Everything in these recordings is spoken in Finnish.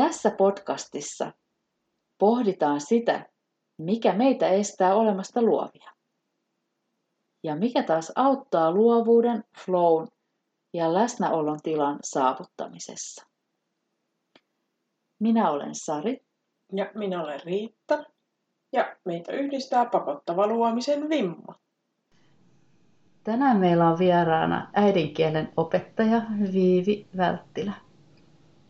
Tässä podcastissa pohditaan sitä, mikä meitä estää olemasta luovia. Ja mikä taas auttaa luovuuden, flown ja läsnäolon tilan saavuttamisessa. Minä olen Sari. Ja minä olen Riitta. Ja meitä yhdistää pakottava luomisen vimma. Tänään meillä on vieraana äidinkielen opettaja Viivi Välttilä.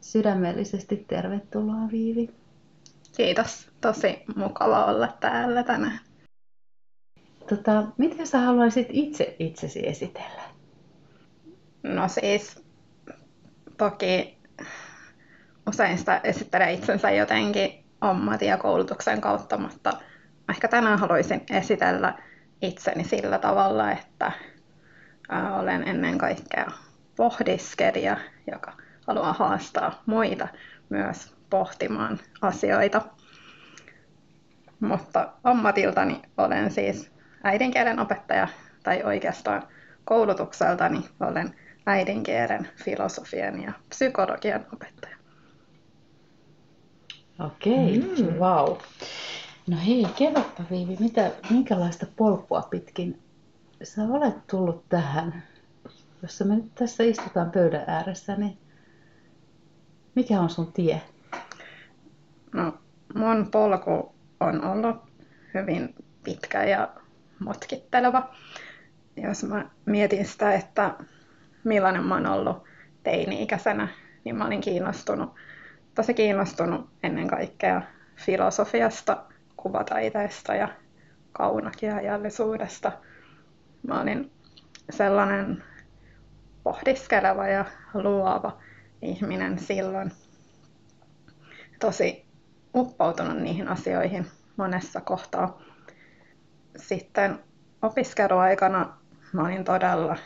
Sydämellisesti tervetuloa Viivi. Kiitos. Tosi mukava olla täällä tänään. Tota, miten sä haluaisit itse itsesi esitellä? No siis toki usein sitä esittelee itsensä jotenkin ammatin ja koulutuksen kautta, mutta ehkä tänään haluaisin esitellä itseni sillä tavalla, että olen ennen kaikkea pohdiskelija, joka haluaa haastaa muita myös pohtimaan asioita. Mutta ammatiltani olen siis äidinkielen opettaja, tai oikeastaan koulutukseltani olen äidinkielen, filosofian ja psykologian opettaja. Okei, mm. wow. No hei, kerropa Viivi, mitä, minkälaista polkua pitkin sä olet tullut tähän? Jos me nyt tässä istutaan pöydän ääressä, niin mikä on sun tie? No, mun polku on ollut hyvin pitkä ja mutkitteleva. Jos mä mietin sitä, että millainen mä oon ollut teini-ikäisenä, niin mä olin kiinnostunut, tosi kiinnostunut ennen kaikkea filosofiasta, kuvataiteesta ja kaunokirjallisuudesta. Mä olin sellainen pohdiskeleva ja luova ihminen silloin. Tosi uppoutunut niihin asioihin monessa kohtaa. Sitten opiskeluaikana mä olin todella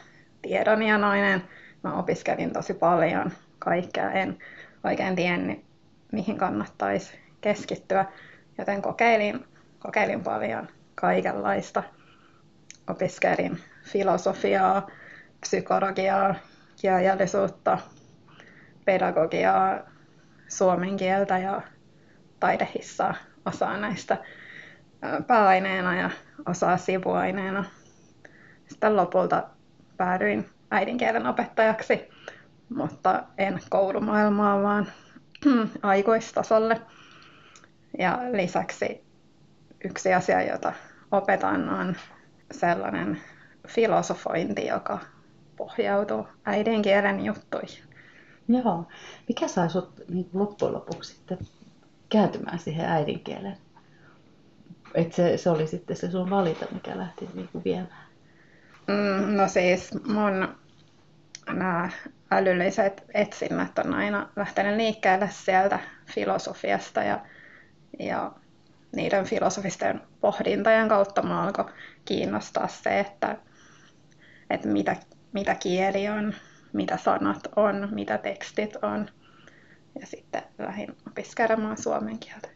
tiedonjanoinen. Mä opiskelin tosi paljon kaikkea. En oikein tiennyt, mihin kannattaisi keskittyä, joten kokeilin, kokeilin paljon kaikenlaista. Opiskelin filosofiaa, psykologiaa, kirjallisuutta, pedagogiaa, suomen kieltä ja taidehissaa osaa näistä pääaineena ja osaa sivuaineena. Sitten lopulta päädyin äidinkielen opettajaksi, mutta en koulumaailmaa, vaan aikuistasolle. Ja lisäksi yksi asia, jota opetan, on sellainen filosofointi, joka pohjautuu äidinkielen juttuihin. Joo. Mikä sai sinut niin loppujen lopuksi sitten kääntymään siihen äidinkieleen? Että se, se oli sitten se sun valita, mikä lähti niin kuin viemään. Mm, no siis mun nämä älylliset etsinnät on aina lähtenyt liikkeelle sieltä filosofiasta ja, ja niiden filosofisten pohdintojen kautta mä alkoi kiinnostaa se, että, että mitä, mitä kieli on, mitä sanat on, mitä tekstit on. Ja sitten lähdin opiskelemaan suomen kieltä.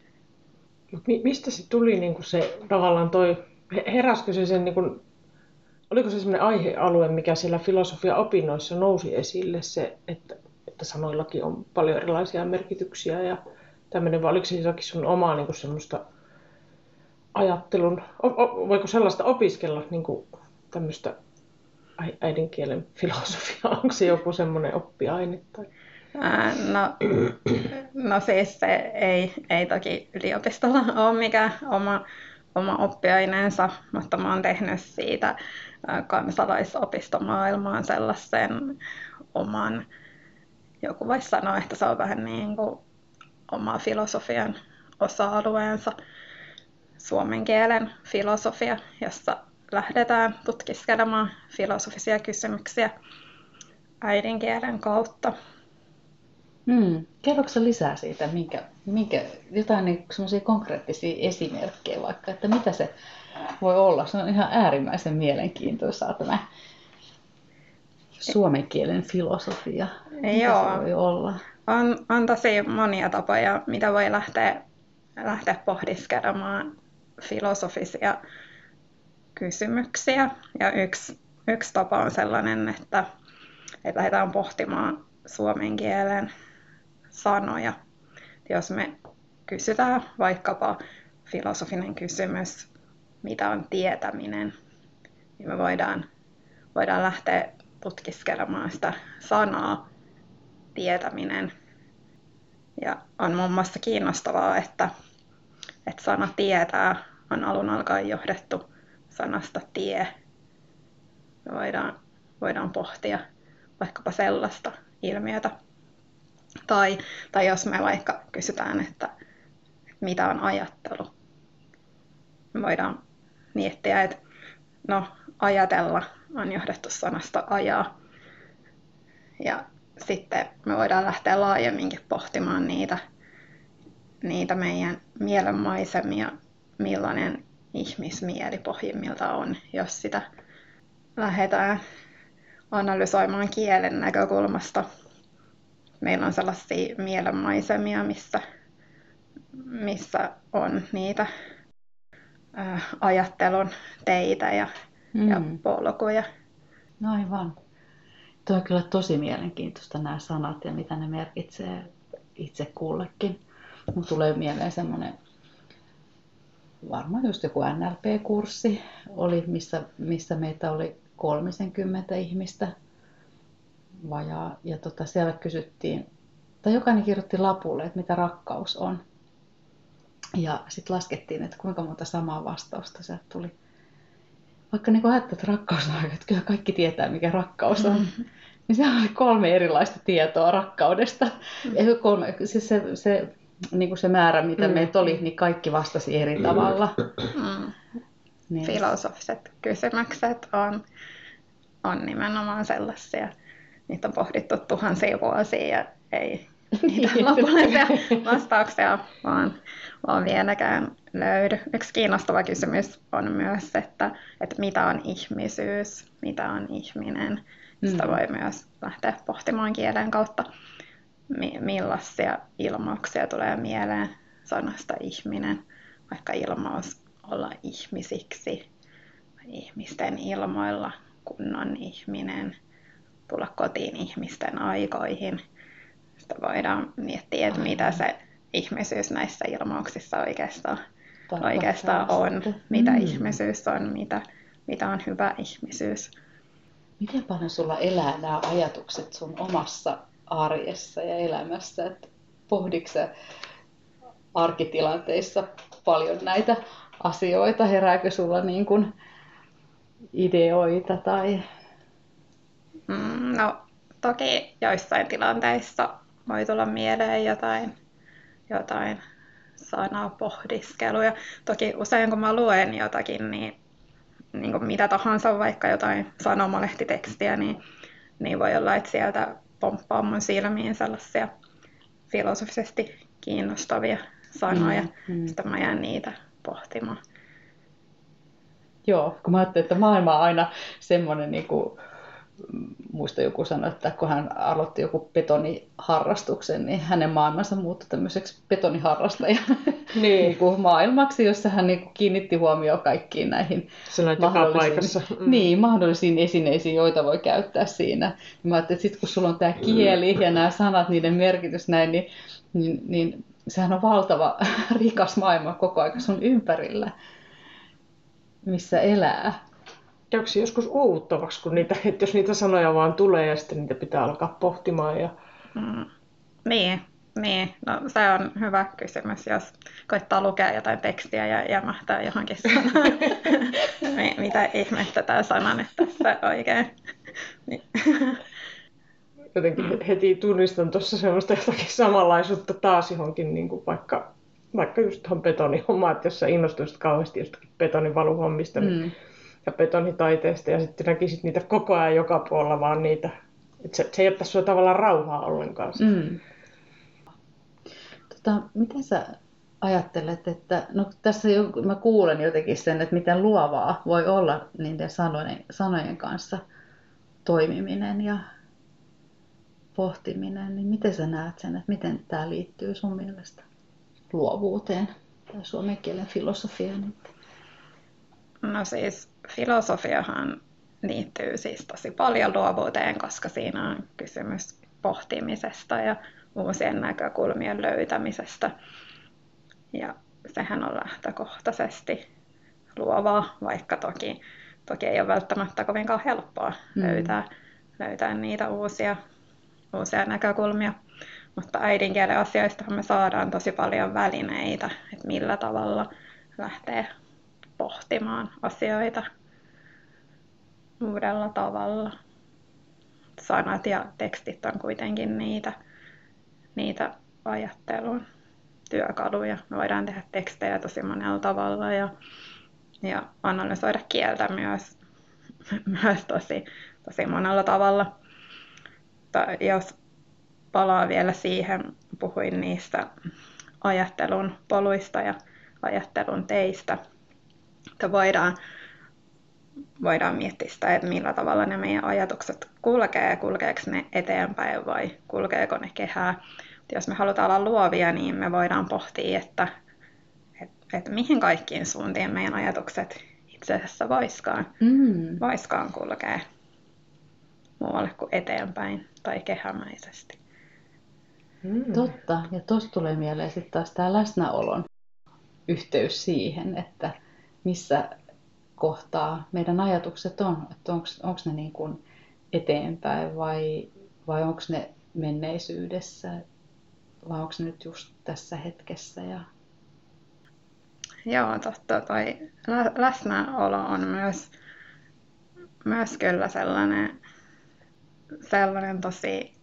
Mistä se tuli niin kuin se tavallaan toi, heräskö se sen, niin kuin, oliko se sellainen aihealue, mikä siellä filosofia-opinnoissa nousi esille, se, että, että sanoillakin on paljon erilaisia merkityksiä ja tämmöinen, vai oliko se jotakin sun omaa niin semmoista ajattelun, voiko sellaista opiskella niin kuin tämmöistä äidinkielen filosofia, onko se joku semmoinen oppiaine? Tai? no, no siis se ei, ei toki yliopistolla ole mikään oma, oma oppiaineensa, mutta mä oon tehnyt siitä kansalaisopistomaailmaan sellaisen oman, joku voisi sanoa, että se on vähän niin kuin oma filosofian osa-alueensa, suomen kielen filosofia, jossa lähdetään tutkiskelemaan filosofisia kysymyksiä äidinkielen kautta. Hmm. Kerroksä lisää siitä, minkä, minkä, jotain niin, konkreettisia esimerkkejä vaikka, että mitä se voi olla? Se on ihan äärimmäisen mielenkiintoisaa tämä suomen kielen filosofia. Mitä Joo. se voi olla? On, on tosi monia tapoja, mitä voi lähteä, lähteä pohdiskelemaan filosofisia kysymyksiä. Ja yksi, yksi tapa on sellainen, että, että lähdetään pohtimaan suomen kielen sanoja. jos me kysytään vaikkapa filosofinen kysymys, mitä on tietäminen, niin me voidaan, voidaan lähteä tutkiskelemaan sitä sanaa tietäminen. Ja on muun muassa kiinnostavaa, että, että sana tietää on alun alkaen johdettu sanasta tie. Me voidaan, voidaan pohtia vaikkapa sellaista ilmiötä. Tai, tai jos me vaikka kysytään, että, että mitä on ajattelu, me voidaan miettiä, että no ajatella on johdettu sanasta ajaa. Ja sitten me voidaan lähteä laajemminkin pohtimaan niitä, niitä meidän mielenmaisemia, millainen ihmismieli pohjimmilta on, jos sitä lähdetään analysoimaan kielen näkökulmasta. Meillä on sellaisia mielenmaisemia, missä, missä on niitä ää, ajattelun teitä ja, mm. ja polkuja. No aivan. Tuo on kyllä tosi mielenkiintoista nämä sanat ja mitä ne merkitsee itse kullekin. Mun tulee mieleen semmoinen, varmaan just joku NLP-kurssi oli, missä, missä meitä oli 30 ihmistä vajaa. Ja tota, siellä kysyttiin, tai jokainen kirjoitti lapulle, että mitä rakkaus on. Ja sitten laskettiin, että kuinka monta samaa vastausta sieltä tuli. Vaikka niin ajattelee, että rakkaus on että kyllä kaikki tietää, mikä rakkaus on. Mm-hmm. Niin se oli kolme erilaista tietoa rakkaudesta. Mm. Ja kolme, siis se, se, niin kuin se määrä, mitä mm. meitä oli, niin kaikki vastasi eri tavalla. Mm. Niin. Filosofiset kysymykset on, on nimenomaan sellaisia, niitä on pohdittu tuhansia vuosia ja ei niitä lopullisia vastauksia vaan, vaan vieläkään löydy. Yksi kiinnostava kysymys on myös, että, että mitä on ihmisyys, mitä on ihminen. Sitä mm. voi myös lähteä pohtimaan kielen kautta, millaisia ilmauksia tulee mieleen sanasta ihminen, vaikka ilmaus olla ihmisiksi, ihmisten ilmoilla, kunnon ihminen, tulla kotiin ihmisten aikoihin. Sitten voidaan miettiä, että mitä se ihmisyys näissä ilmauksissa oikeastaan, oikeastaan on, mitä mm. ihmisyys on, mitä, mitä on hyvä ihmisyys. Miten paljon sulla elää nämä ajatukset sun omassa arjessa ja elämässä? Että pohditko arkitilanteissa paljon näitä asioita? Herääkö sulla niin kuin ideoita tai... Mm, no toki joissain tilanteissa voi tulla mieleen jotain, jotain sanaa pohdiskeluja. Toki usein kun mä luen jotakin, niin, niin kuin mitä tahansa, vaikka jotain sanomalehtitekstiä, niin, niin voi olla, että sieltä pomppaa mun silmiin sellaisia filosofisesti kiinnostavia sanoja. Mm, mm. Sitten mä jään niitä pohtimaan. Joo, kun mä ajattelin, että maailma on aina semmoinen, niin kuin, muista joku sanoi, että kun hän aloitti joku betoniharrastuksen, niin hänen maailmansa muuttui tämmöiseksi betoniharrastajan niin. niin kuin maailmaksi, jossa hän niin kuin kiinnitti huomioon kaikkiin näihin mahdollisiin, mm. niin, mahdollisiin esineisiin, joita voi käyttää siinä. Mä ajattelin, että sitten kun sulla on tämä kieli ja nämä sanat, niiden merkitys näin, niin, niin, niin sehän on valtava rikas maailma koko ajan sun ympärillä missä elää. Käykö joskus uuttavaksi, kun niitä, että jos niitä sanoja vaan tulee ja sitten niitä pitää alkaa pohtimaan? Ja... Mm, niin, niin, no se on hyvä kysymys, jos koittaa lukea jotain tekstiä ja jämähtää johonkin sanaan. Mitä ihmettä tämä sana nyt tässä oikein? Niin. Jotenkin heti tunnistan tuossa semmoista jotakin samanlaisuutta taas johonkin niin kuin vaikka vaikka just tuohon betonihommaan, että jos sä innostuisit kauheasti jostakin betonivaluhommista niin- mm. Ja betonitaiteesta ja sitten näkisit niitä koko ajan joka puolella vaan niitä, että se, se ei jättäisi sua tavallaan rauhaa ollenkaan. Mm. Tota, miten sä ajattelet, että no tässä jo, mä kuulen jotenkin sen, että miten luovaa voi olla niiden sanojen, sanojen kanssa toimiminen ja pohtiminen, niin miten sä näet sen, että miten tämä liittyy sun mielestä? luovuuteen tai suomen kielen filosofiaan? No siis filosofiahan liittyy siis tosi paljon luovuuteen, koska siinä on kysymys pohtimisesta ja uusien näkökulmien löytämisestä. Ja sehän on lähtökohtaisesti luovaa, vaikka toki, toki ei ole välttämättä kovinkaan helppoa mm. löytää, löytää niitä uusia, uusia näkökulmia. Mutta äidinkielen asioista me saadaan tosi paljon välineitä, että millä tavalla lähtee pohtimaan asioita uudella tavalla. Sanat ja tekstit on kuitenkin niitä, niitä ajattelun työkaluja. Me voidaan tehdä tekstejä tosi monella tavalla ja, ja analysoida kieltä myös, myös tosi, tosi monella tavalla. Tai jos palaa vielä siihen, puhuin niistä ajattelun poluista ja ajattelun teistä, että voidaan, voidaan miettiä sitä, että millä tavalla ne meidän ajatukset kulkee, kulkeeko ne eteenpäin vai kulkeeko ne kehää. Jos me halutaan olla luovia, niin me voidaan pohtia, että, että, että mihin kaikkiin suuntiin meidän ajatukset itse asiassa voiskaan, mm. voiskaan kulkea muualle kuin eteenpäin tai kehämäisesti. Mm. Totta. Ja tuosta tulee mieleen sitten taas tämä läsnäolon yhteys siihen, että missä kohtaa meidän ajatukset on. Että onko ne niin kuin eteenpäin vai, vai onko ne menneisyydessä vai onko ne nyt just tässä hetkessä. Ja... Joo, totta. Toi läsnäolo on myös, myös kyllä sellainen, sellainen tosi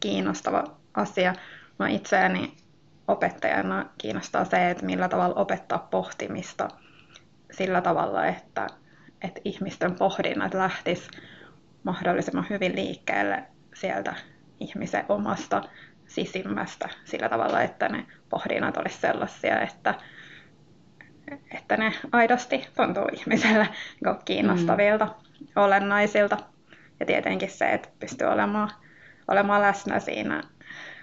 kiinnostava asia. Mä itseäni opettajana kiinnostaa se, että millä tavalla opettaa pohtimista sillä tavalla, että, että ihmisten pohdinnat lähtis mahdollisimman hyvin liikkeelle sieltä ihmisen omasta sisimmästä sillä tavalla, että ne pohdinnat olisi sellaisia, että, että ne aidosti tuntuu ihmiselle kiinnostavilta, mm. olennaisilta. Ja tietenkin se, että pystyy olemaan olemaan läsnä siinä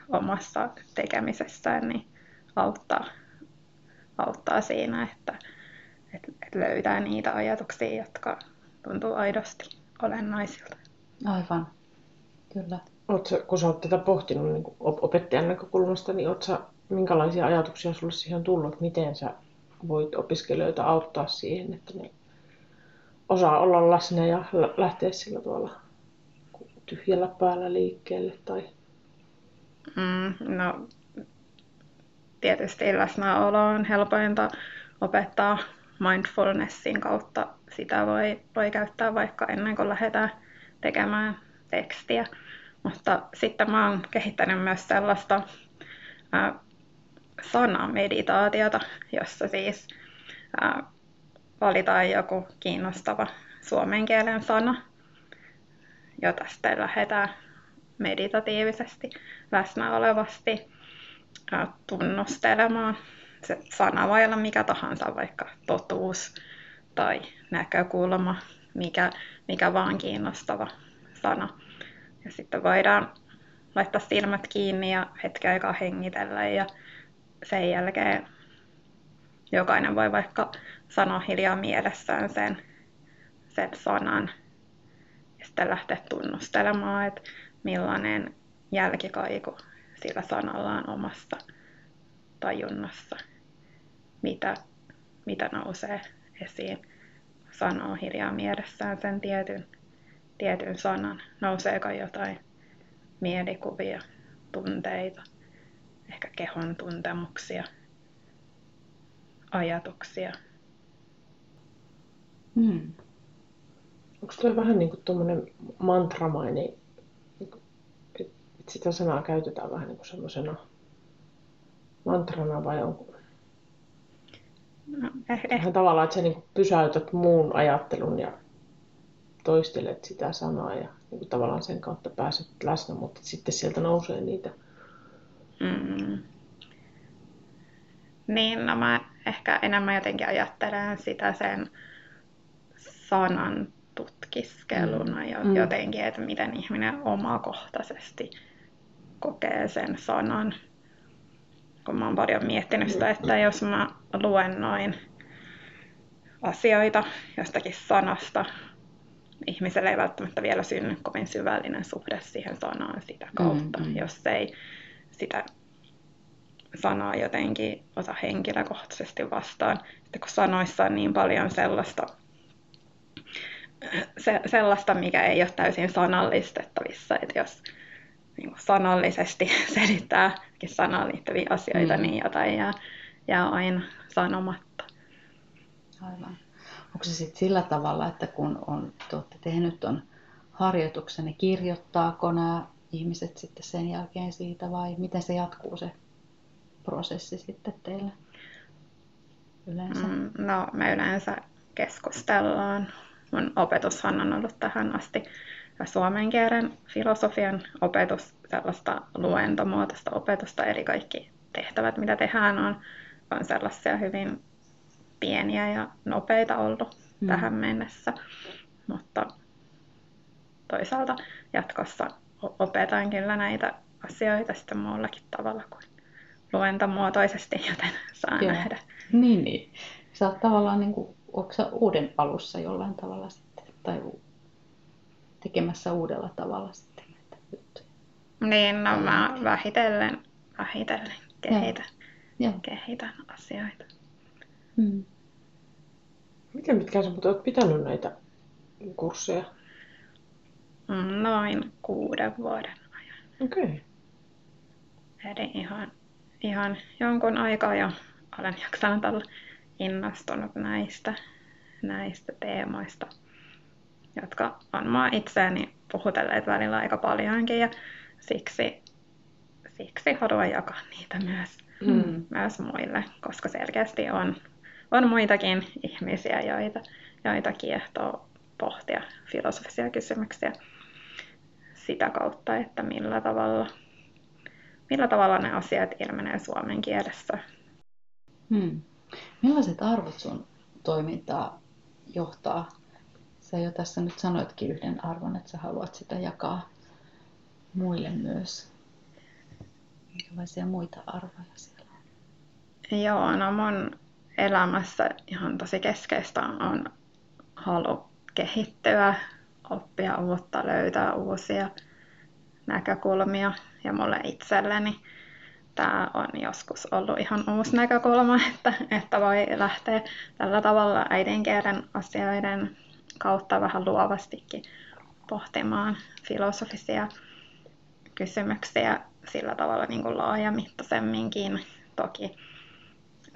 omassa tekemisessään, niin auttaa, auttaa siinä, että, että löytää niitä ajatuksia, jotka tuntuu aidosti olennaisilta. Aivan, kyllä. Oletko, kun sä oot tätä pohtinut niin opettajan näkökulmasta, niin oletko, minkälaisia ajatuksia sinulle siihen on tullut, miten sä voit opiskelijoita auttaa siihen, että ne osaa olla läsnä ja lähteä sillä tavalla tyhjällä päällä liikkeelle? Tai... Mm, no, tietysti läsnäolo on helpointa opettaa mindfulnessin kautta. Sitä voi, voi käyttää vaikka ennen kuin lähdetään tekemään tekstiä. Mutta sitten mä oon kehittänyt myös sellaista ää, sanameditaatiota, jossa siis ää, valitaan joku kiinnostava suomen kielen sana jota sitten lähdetään meditatiivisesti läsnä olevasti tunnustelemaan. Se sana voi olla mikä tahansa, vaikka totuus tai näkökulma, mikä, mikä vaan kiinnostava sana. Ja sitten voidaan laittaa silmät kiinni ja hetken aikaa hengitellä ja sen jälkeen jokainen voi vaikka sanoa hiljaa mielessään sen, sen sanan sitten lähteä tunnustelemaan, että millainen jälkikaiku sillä sanalla on omassa tajunnassa, mitä, mitä nousee esiin. Sanoo hiljaa mielessään sen tietyn, tietyn sanan. Nouseeko jotain mielikuvia, tunteita, ehkä kehon tuntemuksia, ajatuksia. Hmm. Onko tuo vähän niin kuin tuommoinen mantramainen, sitä sanaa käytetään vähän niin kuin semmoisena mantrana vai onko? No, eh, eh. Vähän tavallaan, että sä niin pysäytät muun ajattelun ja toistelet sitä sanaa ja niin kuin tavallaan sen kautta pääset läsnä, mutta sitten sieltä nousee niitä. Mm. Niin, no mä ehkä enemmän jotenkin ajattelen sitä sen sanan tutkiskeluna mm. jotenkin, että miten ihminen omakohtaisesti kokee sen sanan. Kun mä oon paljon miettinyt sitä, että jos mä luennoin asioita jostakin sanasta ihmiselle ei välttämättä vielä synny kovin syvällinen suhde siihen sanaan sitä kautta, mm, mm. jos ei sitä sanaa jotenkin ota henkilökohtaisesti vastaan. Sitten kun sanoissa on niin paljon sellaista, se, sellaista, mikä ei ole täysin sanallistettavissa, että jos niin kuin sanallisesti selittää sanaan liittyviä asioita, mm. niin jotain jää, jää aina sanomatta. Aivan. Onko se sitten sillä tavalla, että kun on, te olette tehnyt tuon harjoituksen, niin kirjoittaako nämä ihmiset sitten sen jälkeen siitä vai miten se jatkuu se prosessi sitten teillä yleensä? Mm, no me yleensä keskustellaan. Mun opetushan on ollut tähän asti suomen kielen filosofian opetus, sellaista luentomuotoista opetusta, eli kaikki tehtävät, mitä tehdään, on, on sellaisia hyvin pieniä ja nopeita ollut mm. tähän mennessä. Mutta toisaalta jatkossa opetan kyllä näitä asioita sitten muullakin tavalla kuin luentomuotoisesti, joten saa Joo. nähdä. Niin, niin. Sä oot tavallaan, niin kuin, onko uuden alussa jollain tavalla sitten, tai tekemässä uudella tavalla sitten näitä juttuja? Niin, no mä vähitellen, vähitellen kehitän, Joo. kehitän asioita. Hmm. Miten pitkään sä olet pitänyt näitä kursseja? Mm, noin kuuden vuoden ajan. Okei. Okay. Eli ihan, ihan jonkun aikaa jo olen jaksanut olla innostunut näistä, näistä teemoista, jotka on mua itseäni puhutelleet välillä aika paljonkin ja siksi, siksi haluan jakaa niitä myös, mm. myös muille, koska selkeästi on, on muitakin ihmisiä, joita, joita kiehtoo pohtia filosofisia kysymyksiä sitä kautta, että millä tavalla, millä tavalla ne asiat ilmenee suomen kielessä. Hmm. Millaiset arvot sun toimintaa johtaa? Sä jo tässä nyt sanoitkin yhden arvon, että sä haluat sitä jakaa muille myös. Minkälaisia muita arvoja siellä on? Joo, no mun elämässä ihan tosi keskeistä on halu kehittyä, oppia uutta, löytää uusia näkökulmia. Ja mulle itselleni tämä on joskus ollut ihan uusi näkökulma, että, että voi lähteä tällä tavalla äidinkielen asioiden kautta vähän luovastikin pohtimaan filosofisia kysymyksiä sillä tavalla niin kuin laajamittaisemminkin. Toki,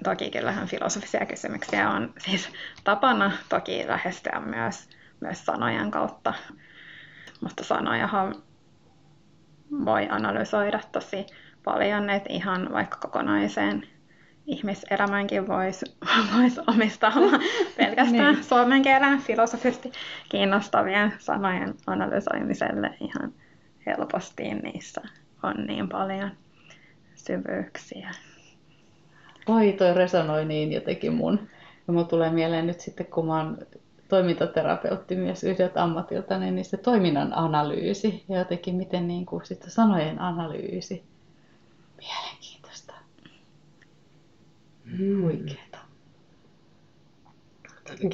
toki kyllähän filosofisia kysymyksiä on siis tapana toki lähestyä myös myös sanojen kautta. Mutta sanojahan voi analysoida tosi paljon, että ihan vaikka kokonaiseen ihmiselämänkin voisi vois omistaa pelkästään niin. suomen kielen filosofisesti kiinnostavien sanojen analysoimiselle ihan helposti. Niissä on niin paljon syvyyksiä. Oi, toi resonoi niin jotenkin mun. Ja mulla tulee mieleen nyt sitten, kun mä oon toimintaterapeutti myös yhdeltä ammatilta, niin se toiminnan analyysi ja jotenkin miten niin kuin sitten sanojen analyysi. Mielenkiintoista. Huikeeta.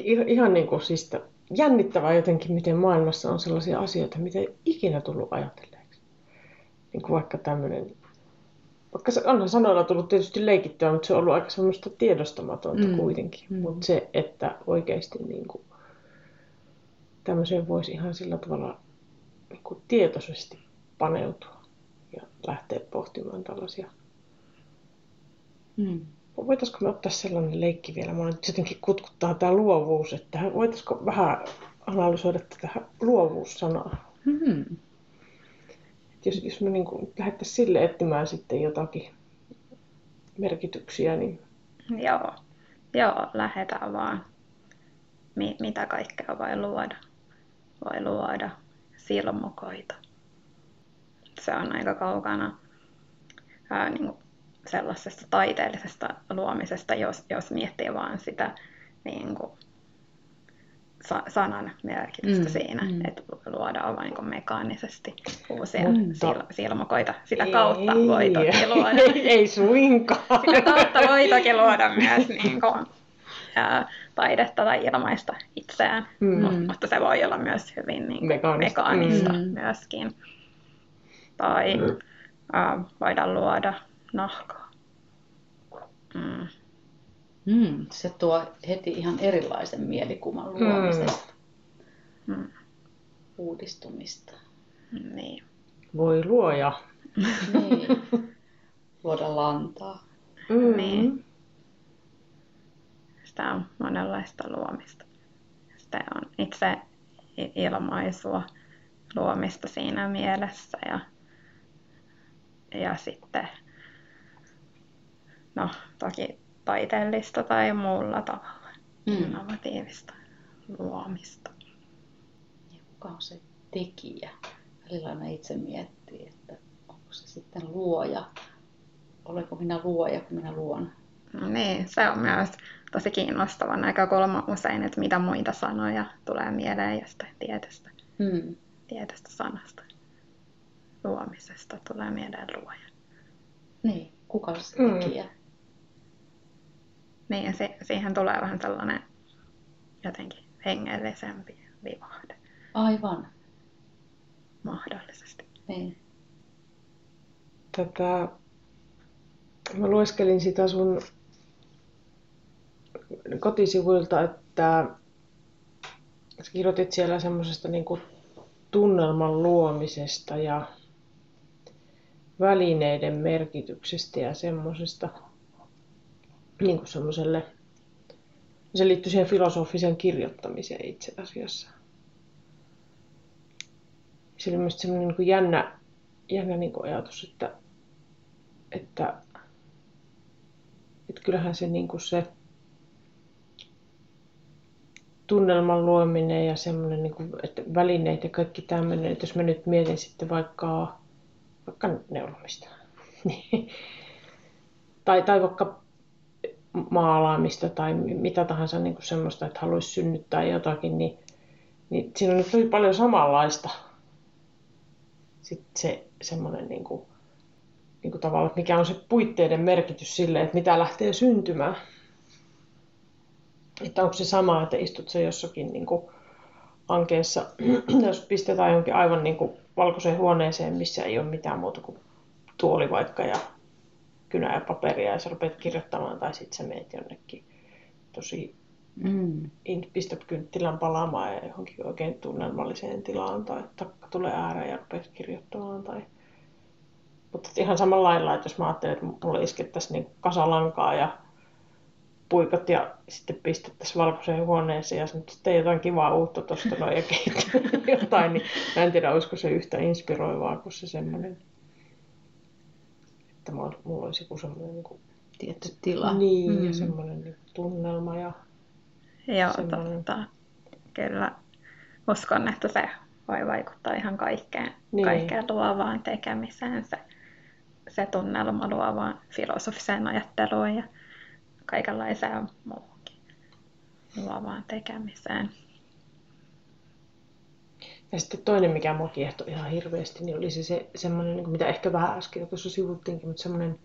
Ihan, ihan niin kuin siis jännittävää jotenkin, miten maailmassa on sellaisia asioita, mitä ei ikinä tullut ajatelleeksi. Niin kuin vaikka tämmöinen, vaikka se onhan sanoilla tullut tietysti leikittyä, mutta se on ollut aika semmoista tiedostamatonta mm. kuitenkin. Mm. Mutta se, että oikeasti niin kuin tämmöiseen voisi ihan sillä tavalla niin kuin tietoisesti paneutua ja lähteä pohtimaan tällaisia. Mm. Voitaisiko me ottaa sellainen leikki vielä? Mä nyt jotenkin kutkuttaa tämä luovuus, että voitaisiko vähän analysoida tätä luovuussanaa? Mm-hmm. jos, jos me niin lähdettäisiin sille etsimään sitten jotakin merkityksiä, niin... Joo, Joo lähdetään vaan. Mi- mitä kaikkea voi luoda voi luoda silmukoita. Se on aika kaukana ää, niin kuin sellaisesta taiteellisesta luomisesta, jos, jos miettii vaan sitä niin kuin, sa- sanan merkitystä mm, siinä, mm. että luodaan vain niin mekaanisesti uusia Mutta... sil- silmukoita. Sitä ei, kautta voi toki luoda. Ei, ei suinkaan. Sitä kautta voi toki luoda myös niin kuin, ää, taidetta tai ilmaista itseään, mm. mutta se voi olla myös hyvin niin kuin, Mekaanista. mekaanista Mm. myöskin. Tai ää, voidaan luoda nahkaa. Mm. Mm, se tuo heti ihan erilaisen mielikuvan luomisesta, Mm. uudistumista. Niin. Voi luoja. Niin. Luoda lantaa. Mm. Niin. Sitä on monenlaista luomista. Sitä on itse ilmaisua luomista siinä mielessä ja, ja sitten no toki taiteellista tai muulla tavalla Mm. innovatiivista luomista. Ja kuka on se tekijä? Välillä aina itse miettii, että onko se sitten luoja. Olenko minä luoja, kun minä luon? No niin, se on myös tosi kiinnostava näkökulma usein, että mitä muita sanoja tulee mieleen jostain tietystä, Mm. tietystä sanasta. Luomisesta tulee mieleen luoja. Niin, kuka on se Mm. tekijä? Niin, ja si- siihen tulee vähän sellainen jotenkin hengellisempi vivahde Aivan. mahdollisesti. Niin. Tätä, mä lueskelin sitä sun kotisivuilta, että sä kirjoitit siellä semmoisesta niin tunnelman luomisesta ja välineiden merkityksestä ja semmoisesta niin kuin semmoiselle, se liittyy siihen filosofiseen kirjoittamiseen itse asiassa. Se oli myös semmoinen niin jännä, jännä niin kuin ajatus, että, että, että kyllähän se, niin kuin se tunnelman luominen ja semmoinen, niin kuin, että välineet ja kaikki tämmöinen, että jos mä nyt mietin sitten vaikka, vaikka neulomista, tai, tai vaikka maalaamista tai mitä tahansa niin kuin semmoista, että haluaisi synnyttää jotakin, niin, niin siinä on tosi paljon samanlaista. Sitten se semmoinen niin kuin, niin kuin tavallaan, että mikä on se puitteiden merkitys sille, että mitä lähtee syntymään. Että onko se sama, että istut se jossakin niin kuin ankeessa, jos pistetään jonkin aivan niin kuin valkoiseen huoneeseen, missä ei ole mitään muuta kuin tuoli vaikka ja kynä ja paperia ja sä rupeat kirjoittamaan tai sitten sä meet jonnekin tosi Mm. pistät kynttilän palaamaan ja johonkin oikein tunnelmalliseen tilaan tai takka tulee ääreen ja rupeat kirjoittamaan. Tai... Mutta ihan samalla lailla, että jos mä ajattelen, että mulle iskettäisiin niin kasalankaa ja puikot ja sitten pistettäisiin valkoiseen huoneeseen ja nyt sitten jotain kivaa uutta tuosta noin ja jotain, niin mä en tiedä, olisiko se yhtä inspiroivaa kuin se semmoinen, että mulla olisi joku semmoinen niin kuin, Tietty tila. niin, Mm. ja semmoinen niin tunnelma ja Joo, Semmoinen. totta. Kyllä uskon, että se voi vaikuttaa ihan kaikkeen, niin. kaikkeen luovaan tekemiseen, se, se tunnelma luovaan filosofiseen ajatteluun ja kaikenlaiseen muuhunkin luovaan tekemiseen. Ja sitten toinen, mikä mua kiehtoi ihan hirveästi, niin oli se, se semmoinen, niin mitä ehkä vähän äsken jo tuossa sivuttiinkin, mutta semmoinen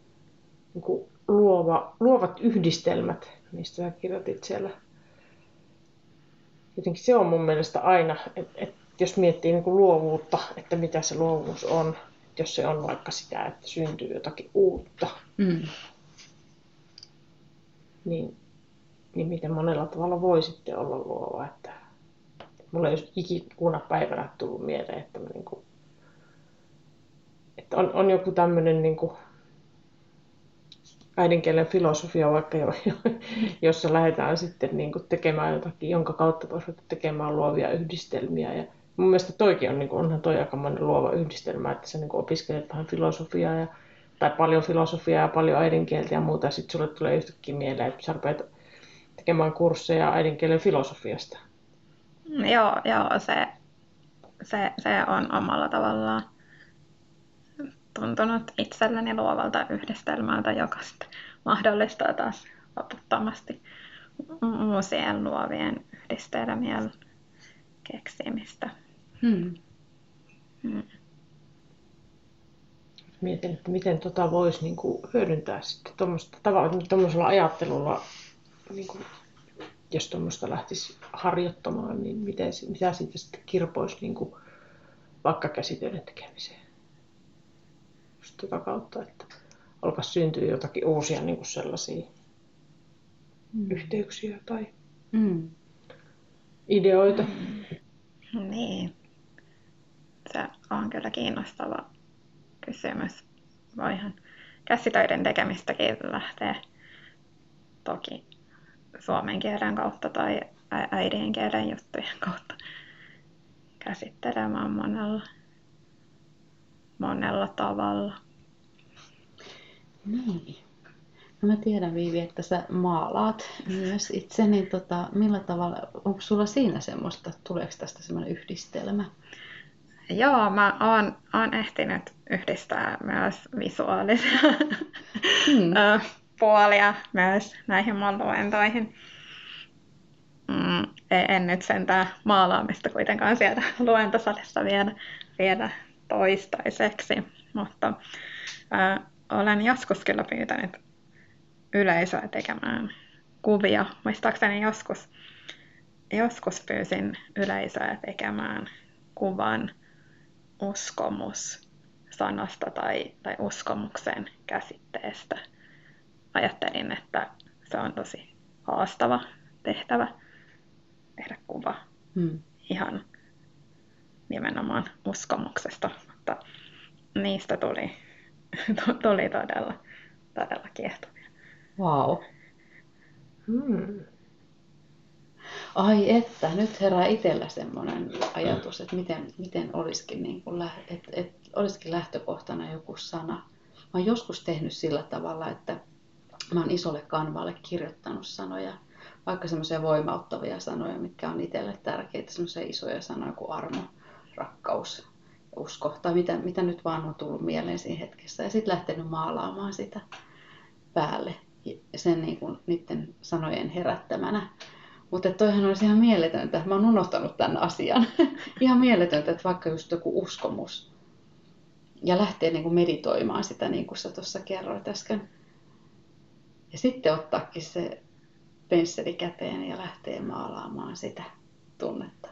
niin kuin luova, luovat yhdistelmät, mistä sä kirjoitit siellä. Jotenkin se on mun mielestä aina, että et, jos miettii niin kuin luovuutta, että mitä se luovuus on, jos se on vaikka sitä, että syntyy jotakin uutta, Mm. niin, niin miten monella tavalla voi sitten olla luova. Että mulla ei olisi ikikuna päivänä tullut mieleen, että, mä niin kuin, että on, on joku tämmöinen niin kuin äidinkielen filosofia vaikka, jo, jossa lähdetään sitten niin kuin tekemään jotakin, jonka kautta voisi ruveta tekemään luovia yhdistelmiä. Ja mun mielestä toikin on, niin kuin, onhan toi aikamoinen luova yhdistelmä, että sä niin kuin opiskelet vähän filosofiaa ja tai paljon filosofiaa ja paljon äidinkieltä ja muuta, ja sitten sulle tulee yhtäkkiä mieleen, että sä tekemään kursseja äidinkielen filosofiasta. Joo, joo se, se, se on omalla tavallaan tuntunut itselleni luovalta yhdistelmältä, joka sitten mahdollistaa taas loputtomasti uusien luovien yhdistelmien keksimistä. Mm. Mm. Mietin, että miten tota voisi niin kuin hyödyntää sitten tuommoisella ajattelulla niin kuin jos tuommoista lähtisi harjoittamaan, niin miten, mitä siitä sitten kirpoisi niin kuin vaikka käsitöiden tekemiseen? Just tuota kautta, että alkaisi syntyä jotakin uusia niin kuin sellaisia mm. yhteyksiä tai mm. ideoita. Niin. Se on kyllä kiinnostava kysymys. Voihan käsitöiden tekemistäkin lähteä toki suomen kielen kautta tai äidinkielen juttujen kautta käsittelemään monella, monella tavalla. Niin. No mä tiedän Viivi, että sä maalaat myös itse, niin tota, millä tavalla, onko sulla siinä semmoista, tuleeko tästä semmoinen yhdistelmä? Joo, mä oon, oon ehtinyt yhdistää myös visuaalisia hmm. Puolia myös näihin mun luentoihin. Mm, en nyt sentään maalaamista kuitenkaan sieltä luentosalissa vielä, vielä toistaiseksi, mutta äh, olen joskus kyllä pyytänyt yleisöä tekemään kuvia. Muistaakseni joskus, joskus pyysin yleisöä tekemään kuvan uskomus sanasta tai, tai uskomuksen käsitteestä. Ajattelin, että se on tosi haastava tehtävä tehdä kuva hmm. ihan nimenomaan uskomuksesta, mutta niistä tuli, tuli todella, todella kiehtovia. Wow. Hmm. Ai että, nyt herää itsellä semmoinen ajatus, että miten, miten olisikin, niin kuin, että, että olisikin lähtökohtana joku sana. Mä oon joskus tehnyt sillä tavalla, että mä oon isolle kanvalle kirjoittanut sanoja, vaikka semmoisia voimauttavia sanoja, mitkä on itselle tärkeitä, semmoisia isoja sanoja kuin armo, rakkaus usko, tai mitä, mitä nyt vaan on tullut mieleen siinä hetkessä. Ja sitten lähtenyt maalaamaan sitä päälle sen niin kuin, niiden sanojen herättämänä. Mutta toihan olisi ihan mieletöntä. Mä oon unohtanut tämän asian. ihan mieletöntä, että vaikka just joku uskomus. Ja lähtee niin kuin meditoimaan sitä, niin kuin sä tuossa kerroit äsken. Ja sitten ottaakin se pensseli käteen ja lähtee maalaamaan sitä tunnetta.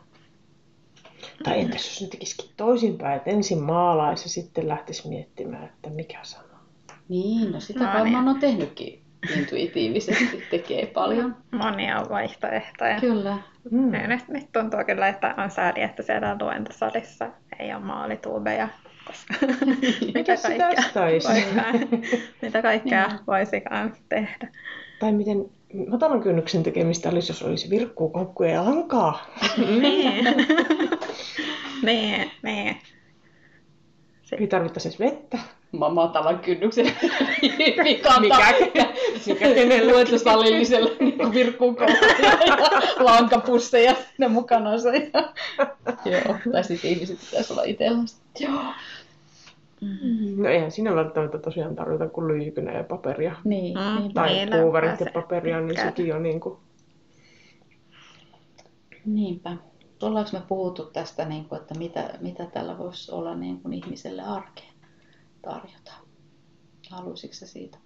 Tai entäs jos ne tekisikin toisinpäin, että ensin maalaisi ja sitten lähtisi miettimään, että mikä sana. Niin, no sitä no, varmaan niin. on tehnytkin intuitiivisesti tekee paljon. Monia vaihtoehtoja. Kyllä. Mm. Nyt, nyt tuntuu kyllä, että on sääli, että siellä luentosalissa ei ole maalituubeja. Koska mitä, kaikkea mitä kaikkea niin. voisikaan tehdä. Tai miten matalan kynnyksen tekemistä olisi, jos olisi virkkuu, koukkuja ja lankaa. niin. niin, niin. Ei tarvittaisi edes vettä matalan kynnyksen mikä, mikä kenelle luentosalilliselle niin virkkuun ja lankapusseja sinne mukana. Joo, tai sitten ihmiset pitäisi olla itsellä. Joo. No eihän siinä välttämättä tosiaan tarvita kuin lyijykynä ja paperia. Niin, mm, niin tai puuverit ja paperia, niin sekin on niin kuin... Niinpä. Ollaanko me puhuttu tästä, niin kuin, että mitä, mitä tällä voisi olla niin kuin ihmiselle arkeen? tarjota. Haluaisitko siitä?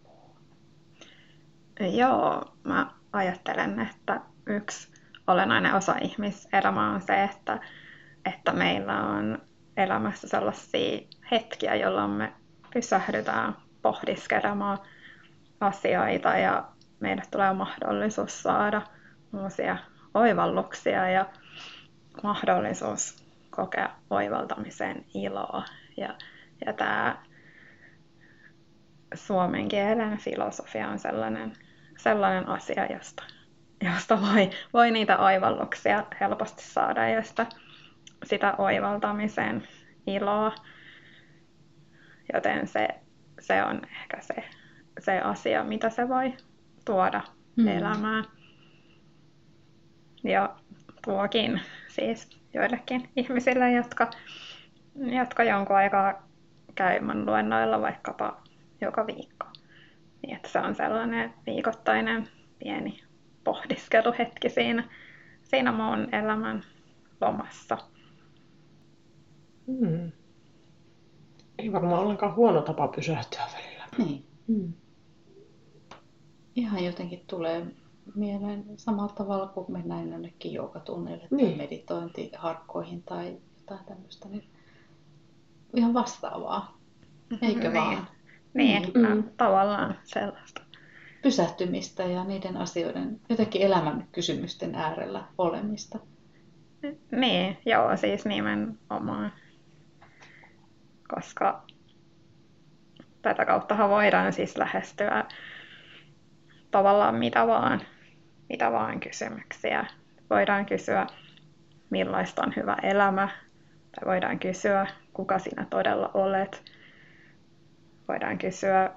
Joo, mä ajattelen, että yksi olennainen osa ihmiselämää on se, että, että meillä on elämässä sellaisia hetkiä, jolloin me pysähdytään pohdiskelemaan asioita ja meille tulee mahdollisuus saada uusia oivalluksia ja mahdollisuus kokea oivaltamisen iloa. Ja, ja tämä suomen kielen filosofia on sellainen, sellainen asia, josta, josta voi, voi niitä oivalluksia helposti saada, josta sitä oivaltamisen iloa. Joten se, se on ehkä se, se asia, mitä se voi tuoda mm. elämään. Ja tuokin siis joillekin ihmisille, jotka, jotka jonkun aikaa käymän luennoilla vaikkapa joka viikko. Niin että se on sellainen viikoittainen pieni pohdiskeluhetki siinä, siinä mun elämän lomassa. Hmm. Ei varmaan ollenkaan huono tapa pysähtyä välillä. Niin. Hmm. Ihan jotenkin tulee mieleen samalla tavalla kuin mennään jonnekin joogatunneille niin. tai meditointiharkkoihin tai jotain tämmöistä, niin ihan vastaavaa, eikö niin. vaan? Niin, mm. no, tavallaan sellaista. Pysähtymistä ja niiden asioiden, jotenkin elämän kysymysten äärellä olemista. Niin, joo, siis nimenomaan. Koska tätä kauttahan voidaan siis lähestyä tavallaan mitä vaan, mitä vaan kysymyksiä. Voidaan kysyä, millaista on hyvä elämä, tai voidaan kysyä, kuka sinä todella olet. Voidaan kysyä,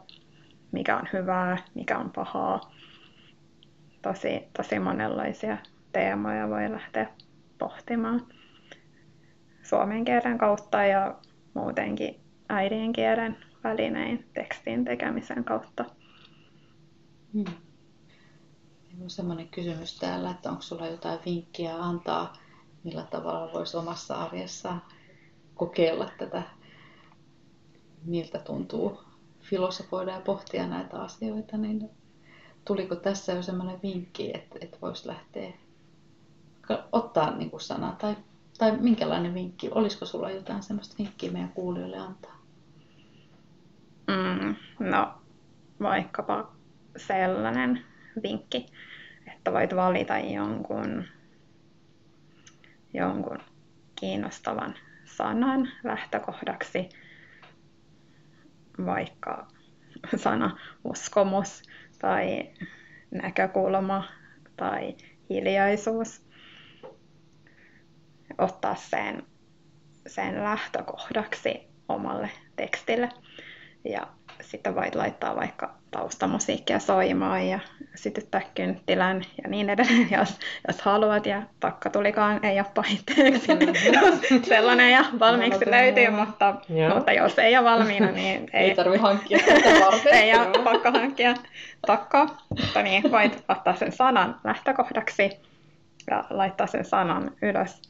mikä on hyvää, mikä on pahaa. Tosi, tosi monenlaisia teemoja voi lähteä pohtimaan suomen kielen kautta ja muutenkin äidinkielen välinein tekstin tekemisen kautta. Hmm. on sellainen kysymys täällä, että onko sulla jotain vinkkiä antaa, millä tavalla voisi omassa arjessaan kokeilla tätä, miltä tuntuu filosofoida ja pohtia näitä asioita, niin tuliko tässä jo sellainen vinkki, että, että voisi lähteä ottaa niin kuin sana tai, tai minkälainen vinkki, olisiko sulla jotain sellaista vinkkiä meidän kuulijoille antaa? Mm, no, vaikkapa sellainen vinkki, että voit valita jonkun, jonkun kiinnostavan sanan lähtökohdaksi, vaikka sana uskomus tai näkökulma tai hiljaisuus. Ottaa sen, sen lähtökohdaksi omalle tekstille ja sitten voit laittaa vaikka taustamusiikkia soimaan ja sytyttää kynttilän ja niin edelleen, jos, jos haluat. Ja takka tulikaan ei ole pahitteeksi, mm-hmm. sellainen ja valmiiksi no, löytyy, mutta, mutta jos ei ole valmiina, niin ei, ei tarvitse hankkia ei ole pakko hankkia takkaa. Mutta niin, voit ottaa sen sanan lähtökohdaksi ja laittaa sen sanan ylös.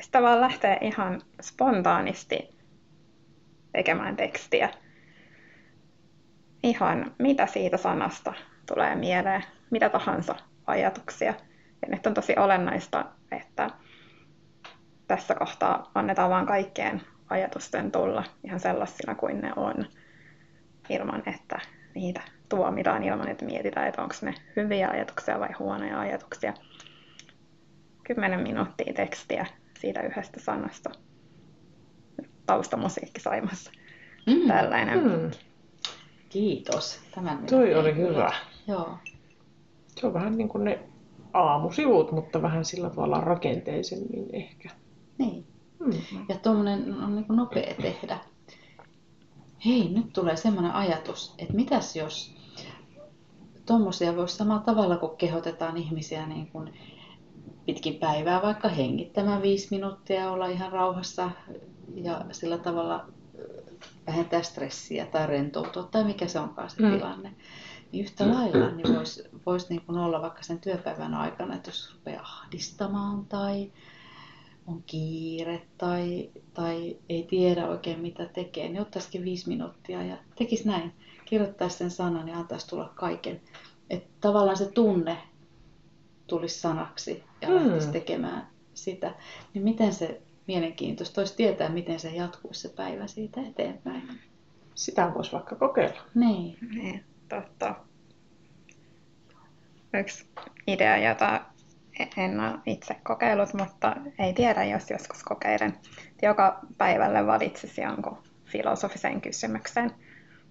Sitten vaan lähtee ihan spontaanisti tekemään tekstiä ihan mitä siitä sanasta tulee mieleen, mitä tahansa ajatuksia. Ja nyt on tosi olennaista, että tässä kohtaa annetaan vain kaikkien ajatusten tulla ihan sellaisina kuin ne on, ilman että niitä tuomitaan, ilman että mietitään, että onko ne hyviä ajatuksia vai huonoja ajatuksia. Kymmenen minuuttia tekstiä siitä yhdestä sanasta. Taustamusiikki saimassa. Mm. Tällainen. Mm. Kiitos. Tämän Toi oli hyvä. hyvä. Joo. Se on vähän niin kuin ne aamusivut, mutta vähän sillä tavalla rakenteisemmin ehkä. Niin. Hmm. Ja tuommoinen on niin kuin nopea tehdä. Hei, nyt tulee semmoinen ajatus, että mitäs jos tuommoisia voisi samalla tavalla, kun kehotetaan ihmisiä niin kuin pitkin päivää vaikka hengittämään viisi minuuttia olla ihan rauhassa ja sillä tavalla vähentää stressiä tai rentoutua tai mikä se onkaan se mm. tilanne. Niin yhtä lailla niin voisi vois niin kuin olla vaikka sen työpäivän aikana, että jos rupeaa ahdistamaan tai on kiire tai, tai ei tiedä oikein mitä tekee, niin ottaisikin viisi minuuttia ja tekisi näin. Kirjoittaisi sen sanan ja antaisi tulla kaiken. Että tavallaan se tunne tulisi sanaksi ja mm. lähtisi tekemään sitä. Niin miten se mielenkiintoista olisi tietää, miten se jatkuisi se päivä siitä eteenpäin. Sitä voisi vaikka kokeilla. Niin. niin totta. Yksi idea, jota en ole itse kokeillut, mutta ei tiedä, jos joskus kokeilen. Joka päivälle valitsisi jonkun filosofisen kysymyksen,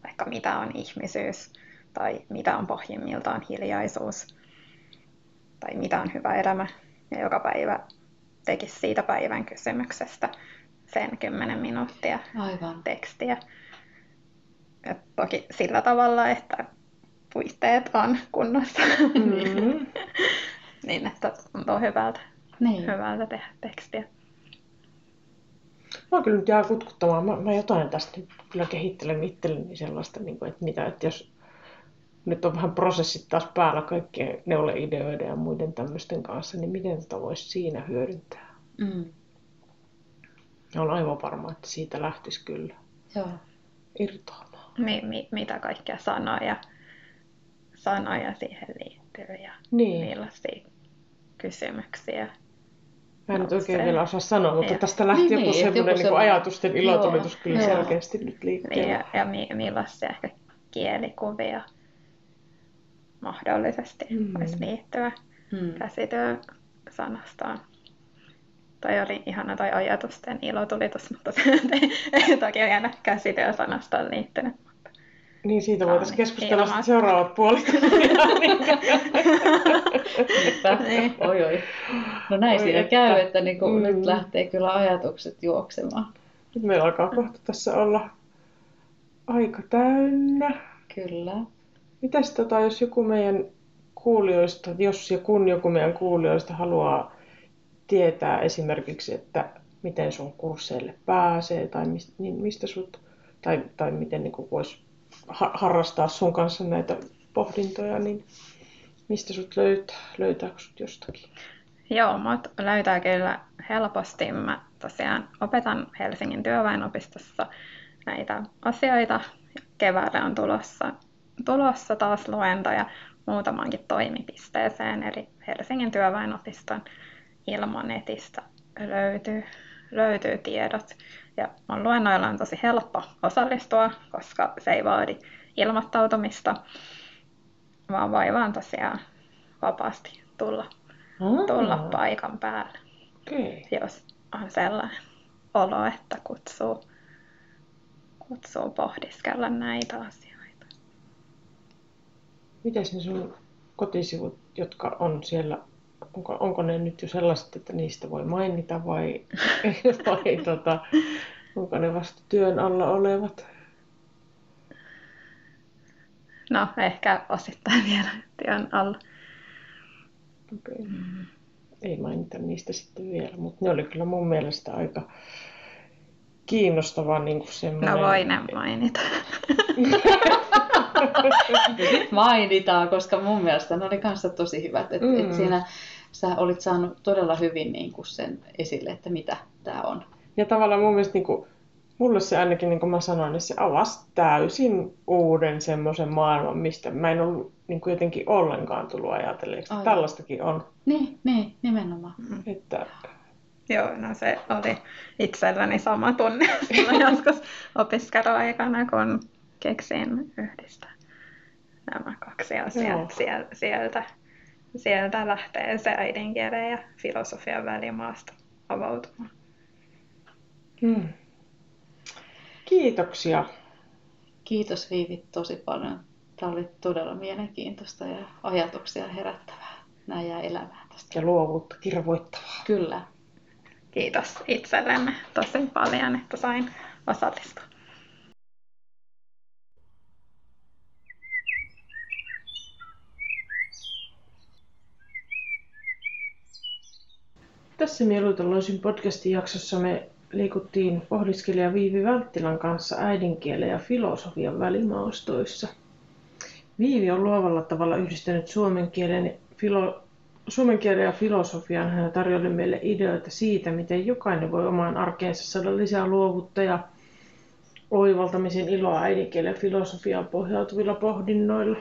vaikka mitä on ihmisyys, tai mitä on pohjimmiltaan hiljaisuus, tai mitä on hyvä elämä. Ja joka päivä tekisi siitä päivän kysymyksestä sen 10 minuuttia Aivan. tekstiä. Ja toki sillä tavalla, että puitteet on kunnossa. Mm-hmm. niin, että tuntuu hyvältä, niin. hyvältä tehdä tekstiä. Mä kyllä nyt jää kutkuttamaan. Mä, mä jotain tästä kyllä kehittelen itselleni sellaista, niin kuin, että mitä, että jos nyt on vähän prosessit taas päällä kaikkien neule-ideoiden ja muiden tämmöisten kanssa, niin miten tätä voisi siinä hyödyntää? Mm. Ja on aivan varma, että siitä lähtisi kyllä Joo. irtoamaan. Mi- mi- mitä kaikkea sanoja, sanoja siihen liittyy ja Niin. millaisia kysymyksiä. Mä en nyt oikein Se- vielä osaa sanoa, mutta Ja- tästä lähti Niin, joku niin, että semmoinen niin semmoinen- ajatusten ilotulitus Joo, kyllä joo. selkeästi nyt Niin, liikkeellä. ja, ja mi, millaisia ehkä kielikuvia mahdollisesti Mm. voisi liittyä Mm. käsityösanastoon. Toi oli ihana toi ajatusten ilotulitus, mutta se ei, ei toki vielä käsityösanastoon liittynyt. Niin siitä voitaisiin keskustella ilman. sitten seuraavat puolet. Niin. Oi, oi. No näin Oi siinä että. käy, että niinku Mm. nyt lähtee kyllä ajatukset juoksemaan. Nyt meillä alkaa kohta tässä olla aika täynnä. Kyllä. Mitäs tota, jos joku meidän kuulijoista, jos ja kun joku meidän kuulijoista haluaa tietää esimerkiksi, että miten sun kursseille pääsee tai mistä, niin mistä sut, tai, tai miten niin voisi ha- harrastaa sun kanssa näitä pohdintoja, niin mistä sut löytää? Löytääkö sut jostakin? Joo, mut löytää kyllä helposti. Mä tosiaan opetan Helsingin työväenopistossa näitä asioita. Keväällä on tulossa, tulossa taas luentoja muutamankin toimipisteeseen, eli Helsingin työväenopiston ilmonetistä löytyy, löytyy tiedot. Ja mun luennoilla on tosi helppo osallistua, koska se ei vaadi ilmoittautumista, vaan voi vaan tosiaan vapaasti tulla tulla paikan päälle, Okei. jos on sellainen olo, että kutsuu, kutsuu pohdiskella näitä asioita. Miten ne sun kotisivut, jotka on siellä, onko, onko ne nyt jo sellaiset, että niistä voi mainita vai, vai tota, onko ne vasta työn alla olevat? No, ehkä osittain vielä työn alla. Okay. Ei mainita niistä sitten vielä, mutta ne oli kyllä mun mielestä aika kiinnostavaa niin kuin semmoinen... No voi ne mainita. Nyt mainitaan, koska mun mielestä ne oli kanssa tosi hyvät. Et, Mm. et siinä sä olit saanut todella hyvin niin kuin sen esille, että mitä tämä on. Ja tavallaan mun mielestä niin kuin, mulle se ainakin, niin kuin mä sanoin, niin se avasi täysin uuden semmoisen maailman, mistä mä en ollut niin kuin jotenkin ollenkaan tullut ajatelleeksi. Aivan. Tällaistakin on. Niin, niin, nimenomaan. Että, Joo, no se oli itselläni sama tunne joskus opiskeluaikana, kun keksin yhdistää nämä kaksi asiaa. Joo. Siel, sieltä, sieltä lähtee se äidinkielen ja filosofian välimaasto avautumaan. hmm. Kiitoksia. Kiitos Viivi tosi paljon. Tämä oli todella mielenkiintoista ja ajatuksia herättävää. Näin jää elämään tästä. Ja luovuutta kirvoittavaa. Kyllä. Kiitos itsellenne tosi paljon, että sain osallistua. Tässä Mieluitelloisin podcastin jaksossa me liikuttiin pohdiskelija Viivi Välttilän kanssa äidinkielen ja filosofian välimaustoissa. Viivi on luovalla tavalla yhdistänyt suomen kielen, filo, suomen kielen ja filosofian. Hän tarjoili meille ideoita siitä, miten jokainen voi omaan arkeensa saada lisää luovuutta ja oivaltamisen iloa äidinkielen ja filosofiaan pohjautuvilla pohdinnoilla.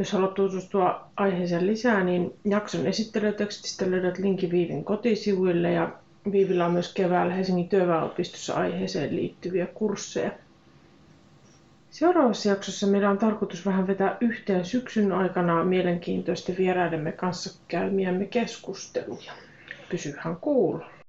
Jos haluat tutustua aiheeseen lisää, niin jakson esittelytekstistä löydät linkin Viivin kotisivuille ja Viivillä on myös keväällä Helsingin työväenopistossa aiheeseen liittyviä kursseja. Seuraavassa jaksossa meillä on tarkoitus vähän vetää yhteen syksyn aikana mielenkiintoisten vieraidemme kanssa käymiämme keskusteluja. Pysyhän kuulolla.